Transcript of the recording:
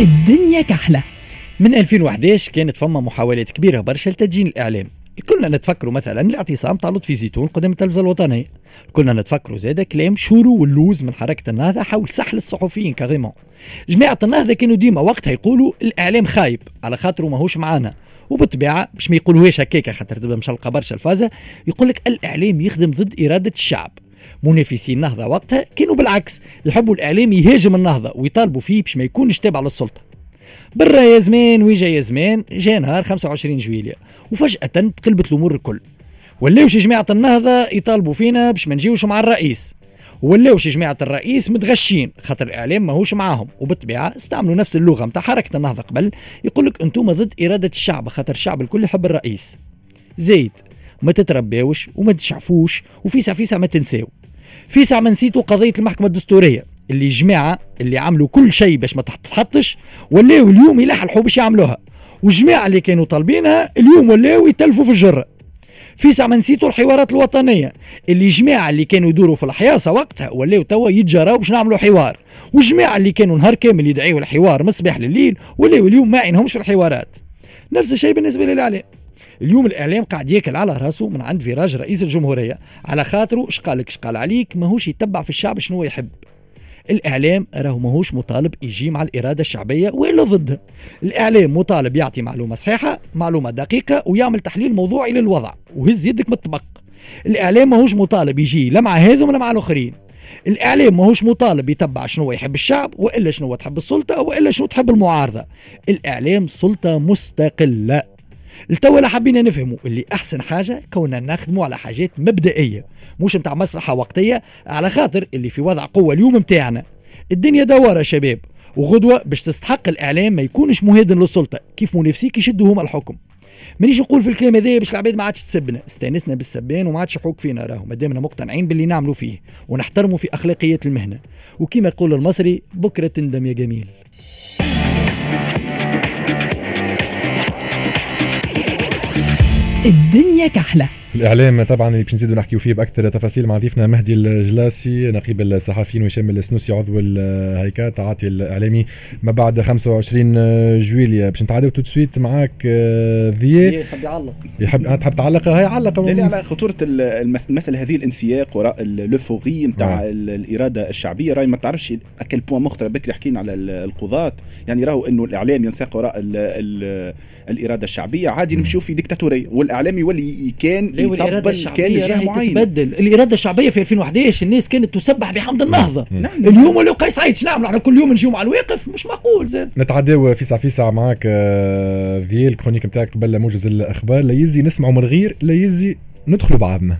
الدنيا كحلة. من 2011 كانت فما محاولات كبيرة برشا لتدجين الإعلام. كنا نتفكروا مثلا الاعتصام تاع لطفي زيتون قدام التلفزة الوطنية. كنا نتفكروا زاده كلام شورو واللوز من حركة النهضة حول سحل الصحفيين carrément جماعة النهضة كانوا ديما وقتها يقولوا الإعلام خايب على خاطره ماهوش معانا. وبالطبيعة باش ما يقولوهاش هكاك خاطر تبدا مشلقة برشا الفازة يقول لك الإعلام يخدم ضد إرادة الشعب. منافسي النهضة وقتها كانوا بالعكس يحبوا الإعلام يهاجم النهضة ويطالبوا فيه باش ما يكونش تابع للسلطة. برا يا زمان ويجا يا زمان جا نهار 25 جويلية وفجأة تقلبت الأمور الكل. ولاوش جماعة النهضة يطالبوا فينا باش ما نجيوش مع الرئيس. ولاوش جماعة الرئيس متغشين خاطر الإعلام ماهوش معاهم. وبالطبيعة استعملوا نفس اللغة متاع حركة النهضة قبل يقول لك أنتم ضد إرادة الشعب خاطر الشعب الكل يحب الرئيس. زيد ما تترباوش وما تشعفوش وفيسع فيسع ما تنساو. فيسع ما نسيتوا قضية المحكمة الدستورية اللي جماعة اللي عملوا كل شيء باش ما تتحطش ولاو اليوم يلحلحوا باش يعملوها. والجماعة اللي كانوا طالبينها اليوم ولاو يتلفوا في الجرة. في ساعة ما نسيتوا الحوارات الوطنية اللي جماعة اللي كانوا يدوروا في الحياصة وقتها ولاو توا يتجراو باش نعملوا حوار. والجماعة اللي كانوا نهار كامل يدعيوا الحوار من الصباح لليل ولاو اليوم ما عينهمش في الحوارات. نفس الشيء بالنسبة للإعلام. اليوم الإعلام قاعد ياكل على راسه من عند فراج رئيس الجمهورية على خاطره اش قالك اش قال عليك ماهوش يتبع في الشعب شنو يحب. الإعلام راهو ماهوش مطالب يجي مع الإرادة الشعبية ولا ضدها الإعلام مطالب يعطي معلومة صحيحة معلومة دقيقة ويعمل تحليل موضوعي للوضع وهز يدك من الطبق الإعلام ماهوش مطالب يجي لا مع هذم ولا مع الآخرين. الإعلام ماهوش مطالب يتبع شنو يحب الشعب وإلا شنو تحب السلطة وإلا شنو تحب المعارضة. الإعلام سلطة مستقلة. التوا حبينا نفهموا اللي أحسن حاجة كوننا نخدموا على حاجات مبدئية مش نتاع مصلحه وقتية على خاطر اللي في وضع قوة اليوم نتاعنا الدنيا دوارة شباب وغدوة باش تستحق الإعلام ما يكونش مهادن للسلطة كيف منافسيك يشدوا هما الحكم. مانيش نقول في الكلام هذا باش العباد ما عادش تسبنا. استانسنا بالسبان وما عادش يحوك فينا راهو مادامنا مقتنعين باللي نعملوا فيه ونحترموا في أخلاقيات المهنة. وكما يقول المصري بكرة تندم يا جميل. الدنيا كحلة. الإعلام طبعا اللي باش نزيدوا نحكيو فيه بأكثر تفاصيل مع ضيفنا مهدي الجلاسي نقيب الصحفيين وهشام السنوسي عضو الهيئة تاع الإعلام. ما بعد 25 جويليا باش نتعادوا tout de suite معاك فيي يحب يعلق. يحب تحب تعلق؟ هاي علق. لا على خطورة المساله هذه الانسياق وراء لوفوغي نتاع آه. الإرادة الشعبية. راي ما تعرفش à quel point مختلف بكري حكينا على القضاة. يعني راهو إنه الإعلام ينساق وراء ال ال الإرادة الشعبية. عادي نمشيو في ديكتاتورية. والاعلام يولي كان يطبل كان جهة معينة. تتبدل. الإرادة الشعبية في 2011 الناس كانت تسبح بحمد النهضة. نعم. اليوم ولا قيس سعيد نعمل إحنا كل يوم نجيو على الواقف مش معقول زاد. نتعداو فيسع فيسع معاك فيل الكرونيك نتاعك قبل موجز الأخبار. لا يزي نسمعوا من الغير لا يزي ندخلوا بعضنا.